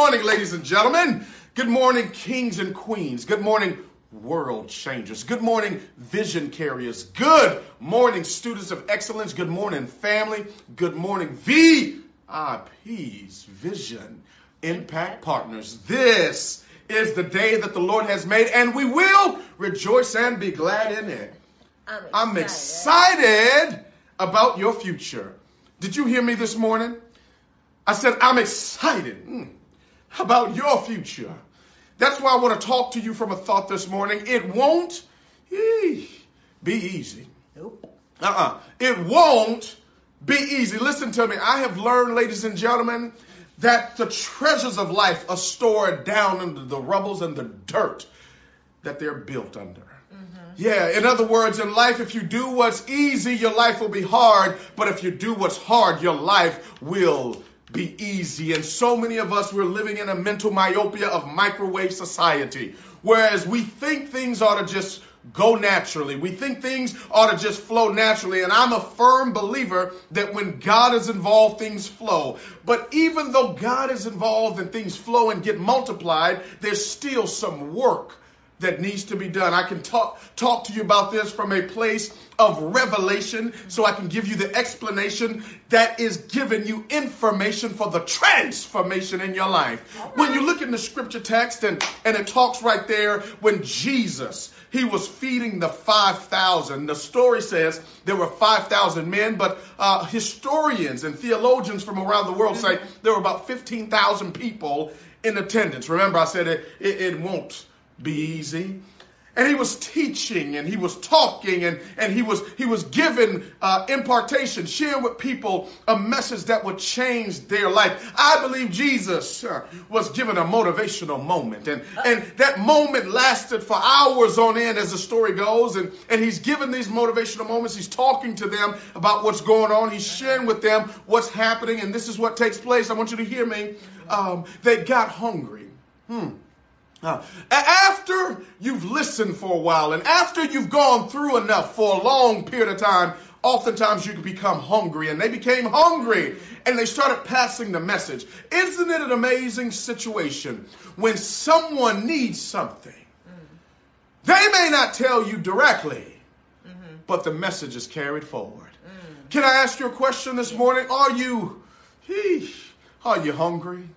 morning, ladies and gentlemen. Good morning, kings and queens. Good morning, world changers. Good morning, vision carriers. Good morning, students of excellence. Good morning, family. Good morning, VIPs, Vision Impact Partners. This is the day that the Lord has made, and we will rejoice and be glad in it. I'm excited. I'm excited about your future. Did you hear me this morning? I said, I'm excited mm, about your future. That's why I want to talk to you from a thought this morning. It won't be easy. Nope. Uh-uh. It won't be easy. Listen to me. I have learned, ladies and gentlemen, that the treasures of life are stored down under the rubbles and the dirt that they're built under. Mm-hmm. Yeah, in other words, in life, if you do what's easy, your life will be hard. But if you do what's hard, your life will be easy. And so many of us, we're living in a mental myopia of microwave society. Whereas we think things ought to just go naturally. We think things ought to just flow naturally. And I'm a firm believer that when God is involved, things flow. But even though God is involved and things flow and get multiplied, there's still some work that needs to be done. I can talk talk to you about this from a place of revelation so I can give you the explanation that is giving you information for the transformation in your life. When you look in the scripture text and and it talks right there when Jesus he was feeding the 5,000. The story says there were 5,000 men, but uh, historians and theologians from around the world say there were about 15,000 people in attendance. Remember, I said it, it, it won't be easy. And he was teaching and he was talking and, and he was he was giving uh, impartation, sharing with people a message that would change their life. I believe Jesus uh, was given a motivational moment. And, and that moment lasted for hours on end as the story goes. And, and he's given these motivational moments. He's talking to them about what's going on. He's sharing with them what's happening. And this is what takes place. I want you to hear me. Um, they got hungry. Hmm. Uh, after you've listened for a while and after you've gone through enough for a long period of time, oftentimes you can become hungry. And they became hungry and they started passing the message. Isn't it an amazing situation when someone needs something? They may not tell you directly, but the message is carried forward. Can I ask you a question this morning? Are you, heesh, are you hungry?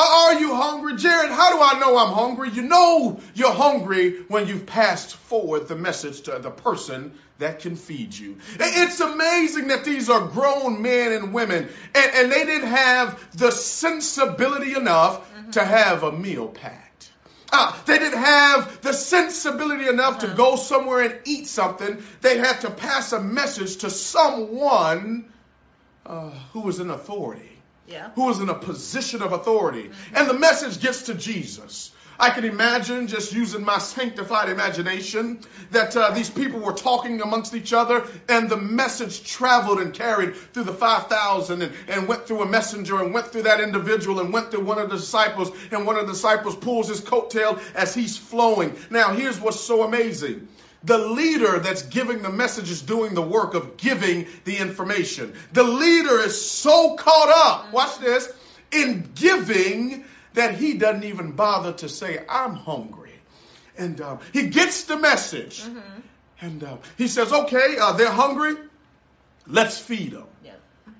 Are you hungry? Jared, how do I know I'm hungry? You know you're hungry when you've passed forward the message to the person that can feed you. It's amazing that these are grown men and women, and, and they didn't have the sensibility enough mm-hmm. to have a meal packed. Uh, they didn't have the sensibility enough uh-huh. to go somewhere and eat something. They had to pass a message to someone uh, who was in authority yeah. who is in a position of authority. Mm-hmm. And the message gets to Jesus. I can imagine, just using my sanctified imagination, that uh, these people were talking amongst each other and the message traveled and carried through the 5,000 and, and went through a messenger and went through that individual and went through one of the disciples and one of the disciples pulls his coattail as he's flowing. Now, here's what's so amazing. The leader that's giving the message is doing the work of giving the information. The leader is so caught up, watch this, in giving that he doesn't even bother to say, I'm hungry. And uh, he gets the message. Mm-hmm. And uh, he says, okay, uh, they're hungry. Let's feed them.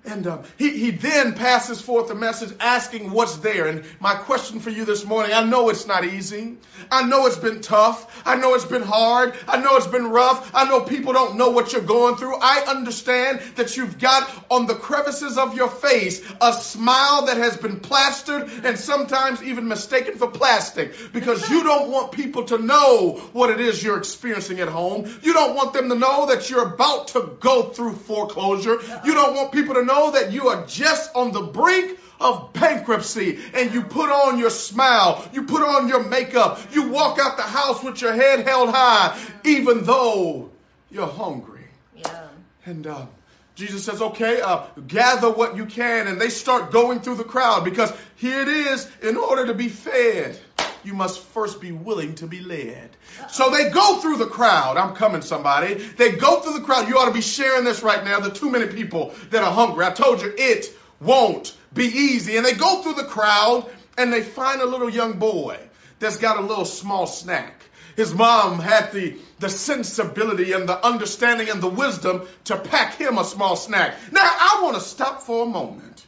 And uh, he, he then passes forth a message asking what's there. And my question for you this morning I know it's not easy. I know it's been tough. I know it's been hard. I know it's been rough. I know people don't know what you're going through. I understand that you've got on the crevices of your face a smile that has been plastered and sometimes even mistaken for plastic because you don't want people to know what it is you're experiencing at home. You don't want them to know that you're about to go through foreclosure. You don't want people to know that you are just on the brink of bankruptcy and you put on your smile, you put on your makeup, you walk out the house with your head held high, even though you're hungry. Yeah. And uh, Jesus says, okay, uh, gather what you can. And they start going through the crowd because here it is, in order to be fed, you must first be willing to be led. So they go through the crowd. I'm coming, somebody. They go through the crowd. You ought to be sharing this right now. The too many people that are hungry. I told you it won't be easy. And they go through the crowd and they find a little young boy that's got a little small snack. His mom had the, the sensibility and the understanding and the wisdom to pack him a small snack. Now, I want to stop for a moment.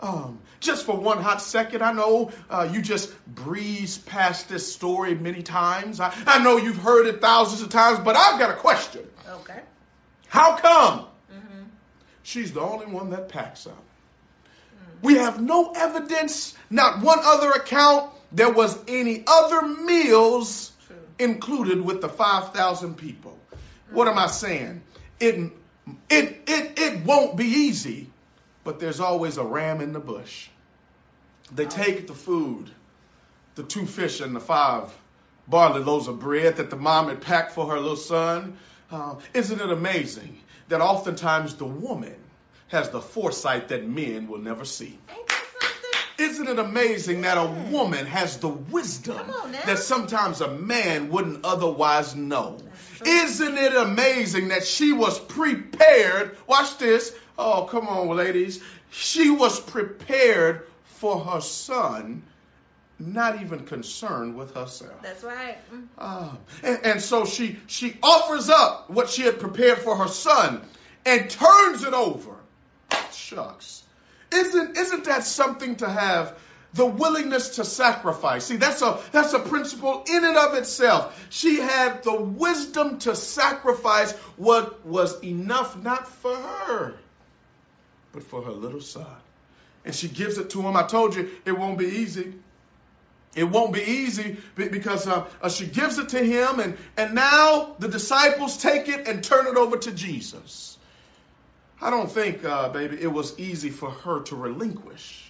Um, just for one hot second, I know uh, you just breezed past this story many times. I, I know you've heard it thousands of times, but I've got a question. Okay. How come mm-hmm. she's the only one that packs up? Mm-hmm. We have no evidence, not one other account there was any other meals True. included with the 5,000 people. Mm-hmm. What am I saying? It, it, it, it won't be easy, but there's always a ram in the bush. They take the food, the two fish and the five barley loaves of bread that the mom had packed for her little son. Uh, isn't it amazing that oftentimes the woman has the foresight that men will never see? Isn't it amazing that a woman has the wisdom that sometimes a man wouldn't otherwise know? Isn't it amazing that she was prepared? Watch this. Oh, come on, ladies. She was prepared for her son, not even concerned with herself. That's right. Uh, and, and so she she offers up what she had prepared for her son and turns it over. Shucks. Isn't isn't that something to have? the willingness to sacrifice. See, that's a that's a principle in and of itself. She had the wisdom to sacrifice what was enough not for her, but for her little son and she gives it to him. I told you it won't be easy. It won't be easy because uh, uh, she gives it to him, and, and now the disciples take it and turn it over to Jesus. I don't think, uh, baby, it was easy for her to relinquish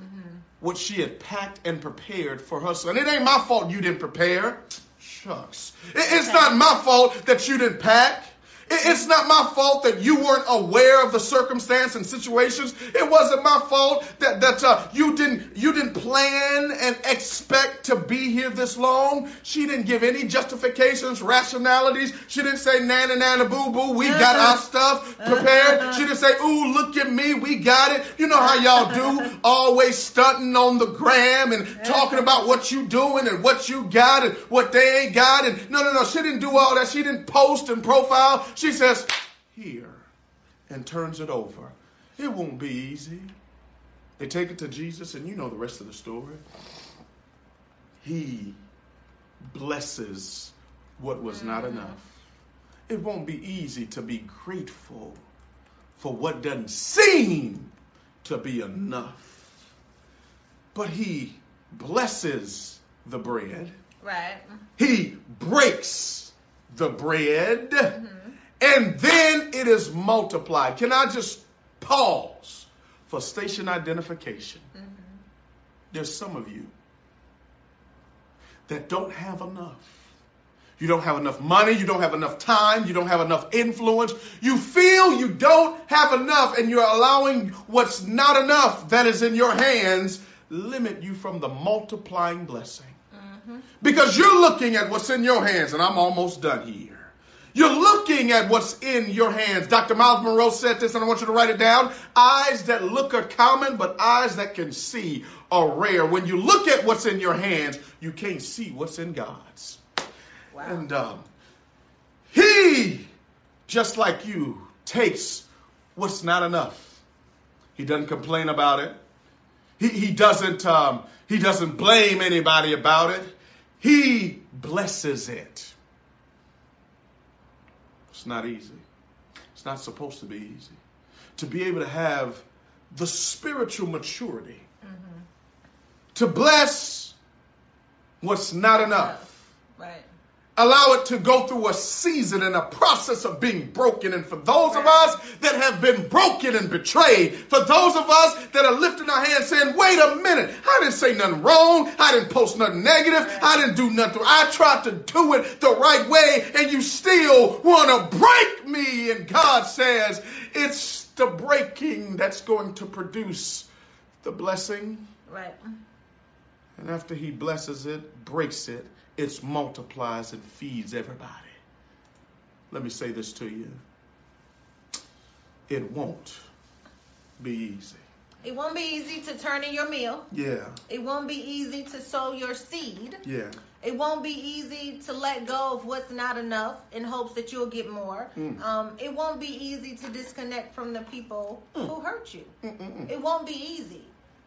mm-hmm. what she had packed and prepared for her son. It ain't my fault you didn't prepare. Shucks. It, it's not my fault that you didn't pack. It's not my fault that you weren't aware of the circumstance and situations. It wasn't my fault that that uh, you didn't you didn't plan and expect to be here this long. She didn't give any justifications, rationalities. She didn't say nana nana boo boo. We uh-huh. got our stuff uh-huh. prepared. She didn't say ooh look at me, we got it. You know how y'all do, uh-huh. always stunting on the gram and talking about what you doing and what you got and what they ain't got. And no no no, she didn't do all that. She didn't post and profile. She says, Here, and turns it over. It won't be easy. They take it to Jesus, and you know the rest of the story. He blesses what was not mm-hmm. enough. It won't be easy to be grateful for what doesn't seem to be enough. But he blesses the bread. Right. He breaks the bread. Mm-hmm and then it is multiplied. Can I just pause for station identification? Mm-hmm. There's some of you that don't have enough. You don't have enough money. You don't have enough time. You don't have enough influence. You feel you don't have enough, and you're allowing what's not enough that is in your hands limit you from the multiplying blessing. Mm-hmm. Because you're looking at what's in your hands, and I'm almost done here. You're looking at what's in your hands. Dr. Myles Munroe said this, and I want you to write it down. Eyes that look are common, but eyes that can see are rare. When you look at what's in your hands, you can't see what's in God's. Wow. And um, He, just like you, takes what's not enough. He doesn't complain about it. He, he doesn't um, he doesn't blame anybody about it. He blesses it. It's not easy. It's not supposed to be easy. To be able to have the spiritual maturity mm-hmm. to bless what's not enough. Right allow it to go through a season and a process of being broken. And for those of us that have been broken and betrayed, for those of us that are lifting our hands saying, wait a minute, I didn't say nothing wrong. I didn't post nothing negative. I didn't do nothing. I tried to do it the right way and you still want to break me. And God says, it's the breaking that's going to produce the blessing. Right. And after he blesses it, breaks it, it multiplies and feeds everybody. Let me say this to you. It won't be easy. It won't be easy to turn in your meal. Yeah. It won't be easy to sow your seed. Yeah. It won't be easy to let go of what's not enough in hopes that you'll get more. Mm. Um, it won't be easy to disconnect from the people Mm. who hurt you. Mm-mm-mm. It won't be easy.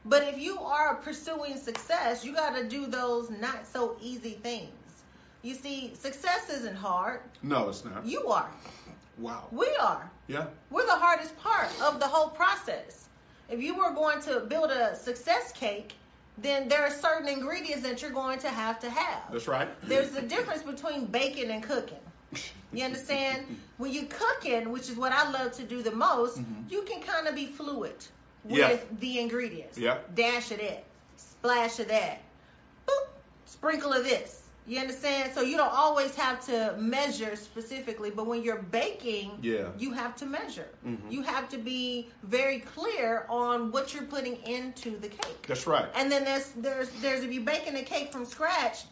But if you are pursuing success, you got to do those not so easy things. You see, success isn't hard. No, it's not. You are. Wow. We are. Yeah. We're the hardest part of the whole process. If you were going to build a success cake, then there are certain ingredients that you're going to have to have. That's right. There's a difference between baking and cooking. You understand? When you're cooking, which is what I love to do the most, Mhm. you can kind of be fluid with Yeah. the ingredients. Yeah. Dash of that, splash of that, boop, sprinkle of this. You understand? So you don't always have to measure specifically, but when you're baking, Yeah. you have to measure. Mhm. You have to be very clear on what you're putting into the cake. That's right. And then there's there's there's if you're baking a cake from scratch,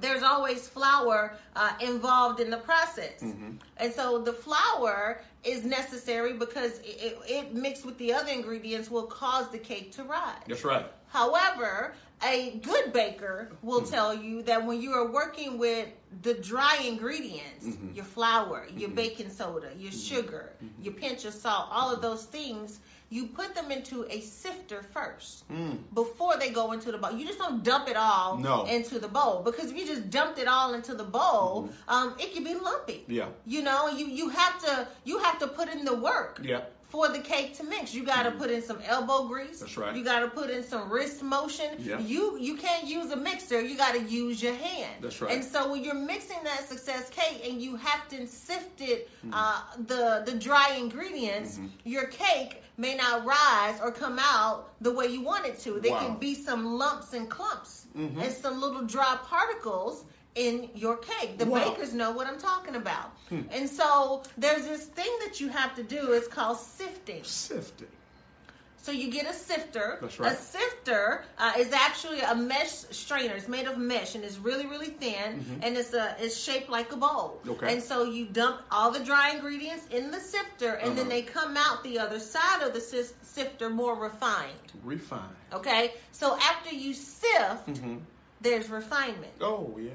there's always flour uh, involved in the process. hmm And so the flour is necessary because it, it, mixed with the other ingredients will cause the cake to rise. That's right. However, a good baker will Mhm. tell you that when you are working with the dry ingredients, Mhm. your flour, your Mhm. baking soda, your Mhm. sugar, Mhm. your pinch of salt, all of those things, you put them into a sifter first Mm. before they go into the bowl. You just don't dump it all No. into the bowl because if you just dumped it all into the bowl, Mhm. um, it can be lumpy. Yeah. You know, you you have to you have to put in the work Yeah. For the cake to mix. You got to Mhm. put in some elbow grease. That's right. You got to put in some wrist motion. Yeah. You you can't use a mixer. You got to use your hand. That's right. And so when you're mixing that success cake and you have to sift it, Mhm. uh, the the dry ingredients, Mhm. your cake may not rise or come out the way you want it to. There Wow. can be some lumps and clumps Mhm. and some little dry particles in your cake. The Wow. bakers know what I'm talking about. Hmm. And so there's this thing that you have to do. It's called sifting. Sifting. So you get a sifter. That's right. A sifter uh, is actually a mesh strainer. It's made of mesh and it's really really thin Mhm. and it's a it's shaped like a bowl. Okay. And so you dump all the dry ingredients in the sifter and then Uh-huh. they come out the other side of the sifter more refined. Refine. Okay. So after you sift, hmm there's refinement. Oh yeah.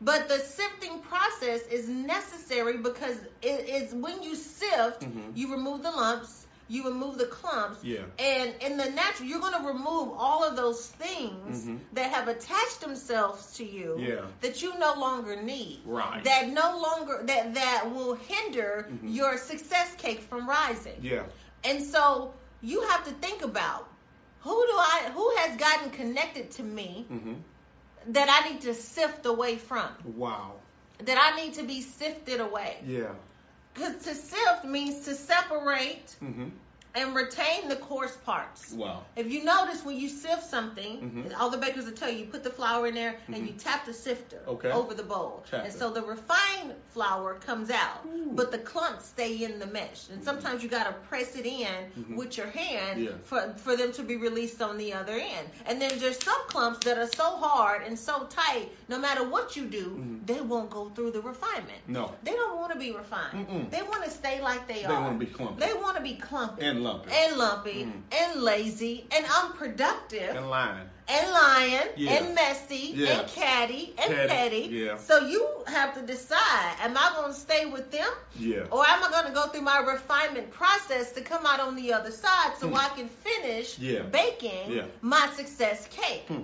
But the sifting process is necessary because it is when you sift, Mhm. you remove the lumps, you remove the clumps, Yeah. and in the natural, you're going to remove all of those things Mhm. that have attached themselves to you Yeah. that you no longer need. Right. That no longer that that will hinder Mhm. your success cake from rising. Yeah. And so you have to think about who do I who has gotten connected to me hmm that I need to sift away from. Wow. That I need to be sifted away. Yeah. Because to sift means to separate hmm and retain the coarse parts. Wow. If you notice when you sift something, Mhm. all the bakers will tell you, you put the flour in there and Mhm. you tap the sifter Okay. over the bowl. Tap and it. so the refined flour comes out, Ooh. but the clumps stay in the mesh. And sometimes you got to press it in Mhm. with your hand Yeah. for, for them to be released on the other end. And then there's some clumps that are so hard and so tight, no matter what you do, Mhm. they won't go through the refinement. No. They don't want to be refined. Mm-mm. They want to stay like they, They are. They want to be clumpy They want to be clumpy and lumpy and lumpy Mm. and lazy and unproductive and, lying. and lying. Yeah. and messy Yeah. and catty and Catty, petty. yeah. So you have to decide: Am I going to stay with them, Yeah. or am I going to go through my refinement process to come out on the other side so Hmm. I can finish Yeah. baking Yeah. my success cake? Hmm.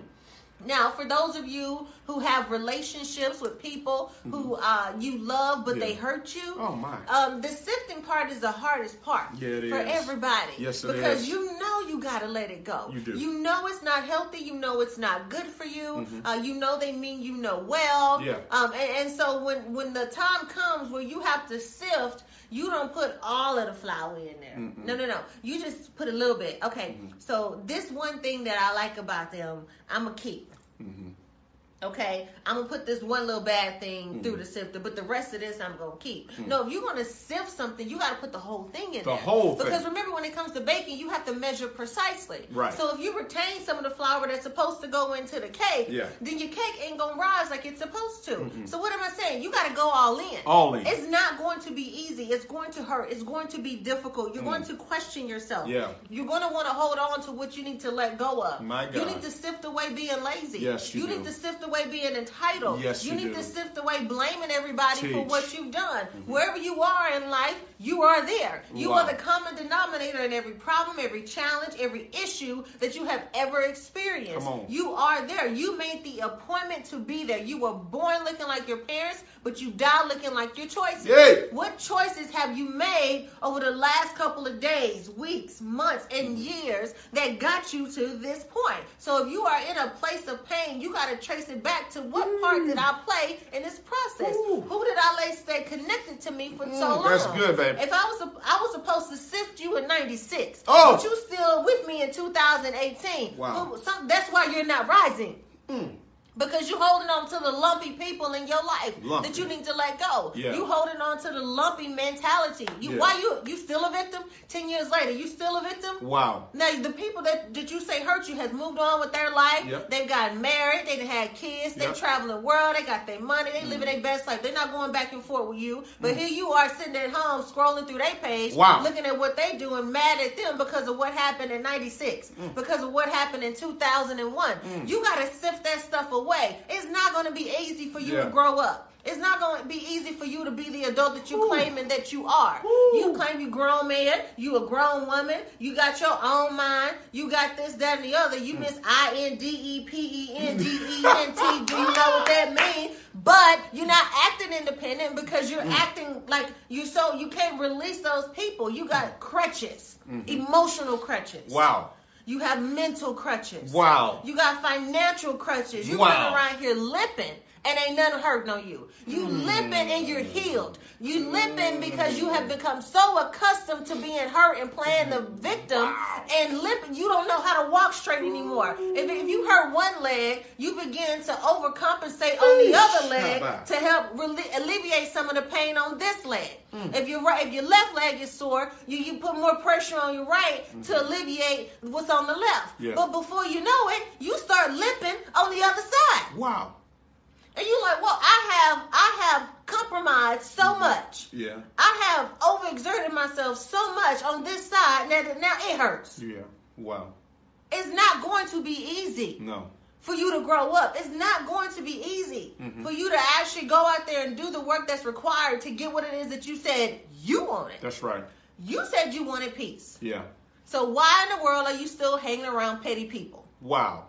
Now, for those of you who have relationships with people who uh, you love but Mm-hmm. Yeah. they hurt you, Oh my. um, the sifting part is the hardest part Yeah, for is. everybody. Yes, it because is. you know you gotta let it go. You do. You know it's not healthy. You know it's not good for you. Mhm. Uh, you know they mean you know well. Yeah. Um, and, and so when when the time comes where you have to sift, you don't put all of the flour in there. Mm-mm. No, no, no. You just put a little bit. Okay. Mhm. So this one thing that I like about them, I'm gonna keep. hmm Okay, I'm gonna put this one little bad thing Mm. through the sifter, but the rest of this I'm gonna keep. No, if you're gonna sift something, you gotta put the whole thing in The there. whole thing. Because remember, when it comes to baking, you have to measure precisely. Right. So if you retain some of the flour that's supposed to go into the cake, Yeah. then your cake ain't gonna rise like it's supposed to. Mm-mm. So what am I saying? You gotta go all in. All in. It's not going to be easy. It's going to hurt. It's going to be difficult. You're Mm. going to question yourself. Yeah. You're going to want to hold on to what you need to let go of. My God. You need to sift away being lazy. Yes, you need do. to sift away being entitled. Yes, you you need do. to sift away blaming everybody for Teach. Mm-hmm. what you've done. Wherever you are in life, you are there. You Wow. are the common denominator in every problem, every challenge, every issue that you have ever experienced. You are there. You made the appointment to be there. You were born looking like your parents, but you die looking like your choices. Yay. What choices have you made over the last couple of days, weeks, months, and years that got you to this point? So if you are in a place of pain, you got to trace it back to what part did I play in this process? Ooh. Who did I let stay connected to me for so Mm, long? that's good, baby. If I was I was supposed to sift you in '96, Oh. but you still with me in 2018. Wow. That's why you're not rising. Mm. Because you're holding on to the lumpy people in your life Lumpy. that you need to let go. Yeah. You holding on to the lumpy mentality. You Yeah. why you you still a victim? Ten years later, you still a victim? Wow. Now the people that did you say hurt you has moved on with their life. Yep. They've gotten married. They done had kids. They Yep. travel the world. They got their money. They living mm-hmm. their best life. They're not going back and forth with you. But mm-hmm. here you are sitting at home scrolling through their page, Wow. looking at what they doing, mad at them because of what happened in '96, mm. because of what happened in 2001. Mm. You got to sift that stuff away. It's not going to be easy for you Yeah. to grow up. It's not going to be easy for you to be the adult that you Ooh. claiming that you are. Ooh. You claim you grown man, you a grown woman, you got your own mind, you got this, that, and the other. You miss I N D E P E N D E N T. Do you know what that means? But you're not acting independent because you're acting like you so you can't release those people. You got crutches, Mhm. emotional crutches. Wow. You have mental crutches. Wow. You got financial crutches. You Wow. run around here limping and ain't nothing hurting on you. You Hmm. limping and you're healed. You limping because you have become so accustomed to being hurt and playing the victim and limping. You don't know how to walk straight anymore. If, if you hurt one leg, you begin to overcompensate on the other leg to help rel- alleviate some of the pain on this leg. Mm. If your right, if your left leg is sore, you, you put more pressure on your right to Mm-hmm. alleviate what's on the left. Yeah. But before you know it, you start limping on the other side, Wow. And you're like, "Well, I have, I have compromised so Mm-hmm. much. Yeah. I have overexerted myself so much on this side that now it hurts. Yeah. Wow. It's not going to be easy." No. for you to grow up. It's not going to be easy Mhm. for you to actually go out there and do the work that's required to get what it is that you said you wanted. That's right. You said you wanted peace. Yeah. So why in the world are you still hanging around petty people? Wow.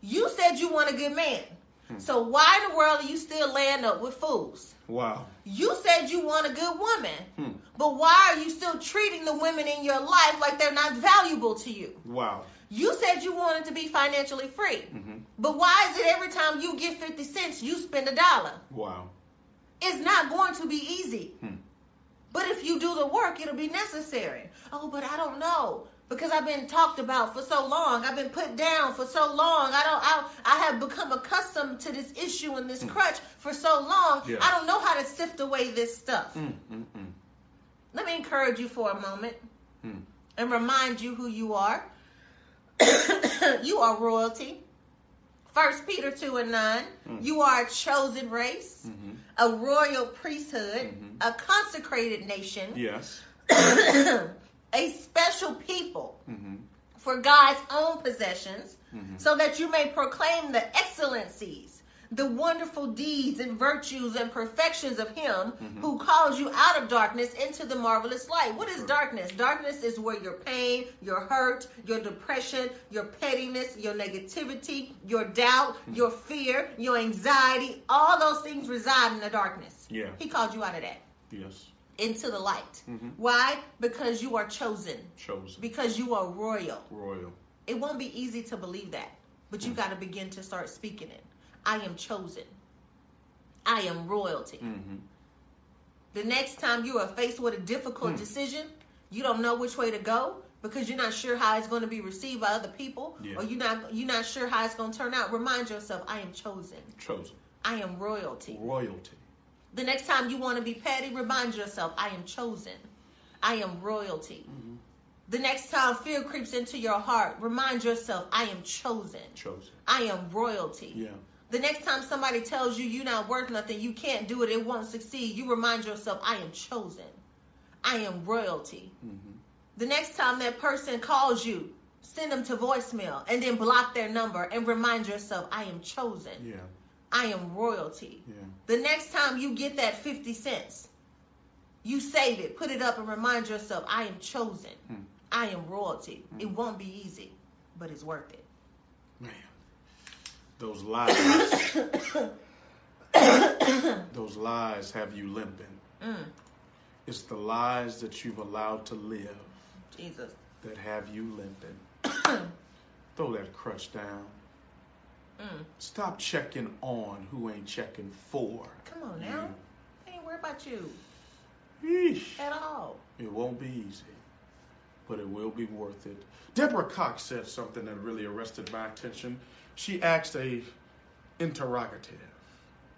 You said you want a good man. Hmm. So why in the world are you still laying up with fools? Wow. You said you want a good woman. Hmm. But why are you still treating the women in your life like they're not valuable to you? Wow. You said you wanted to be financially free. hmm But why is it every time you get 50 cents, you spend a dollar? Wow. It's not going to be easy. Hmm. But if you do the work, it'll be necessary. Oh, but I don't know. Because I've been talked about for so long. I've been put down for so long. I don't I, I have become accustomed to this issue and this crutch for so long. Yeah. I don't know how to sift away this stuff. Mm, mm, mm. Let me encourage you for a moment Hmm. and remind you who you are. you are royalty. First Peter 2 and 9. Mm. You are a chosen race, Mhm. a royal priesthood, Mhm. a consecrated nation, Yes. a special people hmm for God's own possessions, Mhm. so that you may proclaim the excellencies, the wonderful deeds and virtues and perfections of Him Mhm. who calls you out of darkness into the marvelous light. What is darkness? Darkness is where your pain, your hurt, your depression, your pettiness, your negativity, your doubt, Mm-hmm. your fear, your anxiety, all those things reside in the darkness. Yeah. He called you out of that Yes. Into the light. Mhm. Why? Because you are chosen. Chosen. Because you are royal. Royal. It won't be easy to believe that, but you got to begin to start speaking it. I am chosen. I am royalty. hmm The next time you are faced with a difficult Hmm. decision, you don't know which way to go, because you're not sure how it's going to be received by other people, Yeah. or you're not you're not sure how it's going to turn out. Remind yourself, I am chosen. Chosen. I am royalty. Royalty. The next time you want to be petty, remind yourself, I am chosen. I am royalty. Mhm. The next time fear creeps into your heart, remind yourself, I am chosen. Chosen. I am royalty. Yeah. The next time somebody tells you you're not worth nothing, you can't do it, it won't succeed, you remind yourself, I am chosen. I am royalty. Mm-hmm. The next time that person calls you, send them to voicemail and then block their number and remind yourself, I am chosen. Yeah. I am royalty. Yeah. The next time you get that 50 cents, you save it, put it up, and remind yourself, I am chosen. Hmm. I am royalty. It won't be easy, but it's worth it. Man. Those lies. those lies have you limping. Mm, It's the lies that you've allowed to live Jesus. that have you limping. Throw that crutch down. Mm, Stop checking on who ain't checking for. come on now. I ain't worried about you you. Yeesh. at all. It won't be easy, but it will be worth it. Deborah Cox said something that really arrested my attention. She asked a interrogative.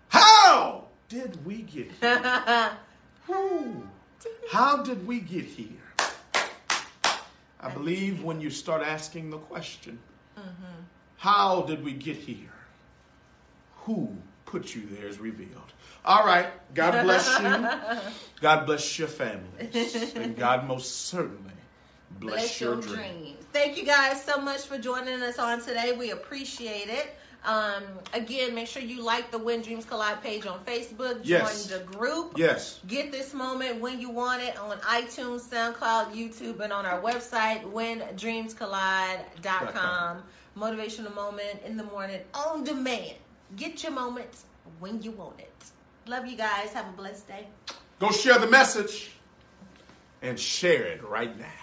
How did we get here? Who? How did we get here? I believe when you start asking the question, hmm how did we get here? Who put you there is revealed. All right. God bless you. God bless your families. And God most certainly bless, Bless your, your dreams. dreams. Thank you guys so much for joining us on today. We appreciate it. Um, again, make sure you like the When Dreams Collide page on Facebook. Yes. Join the group. Yes. Get this moment when you want it on iTunes, SoundCloud, YouTube, and on our website, whendreamscollide.com. Motivational moment in the morning on demand. Get your moments when you want it. Love you guys. Have a blessed day. Go share the message and share it right now.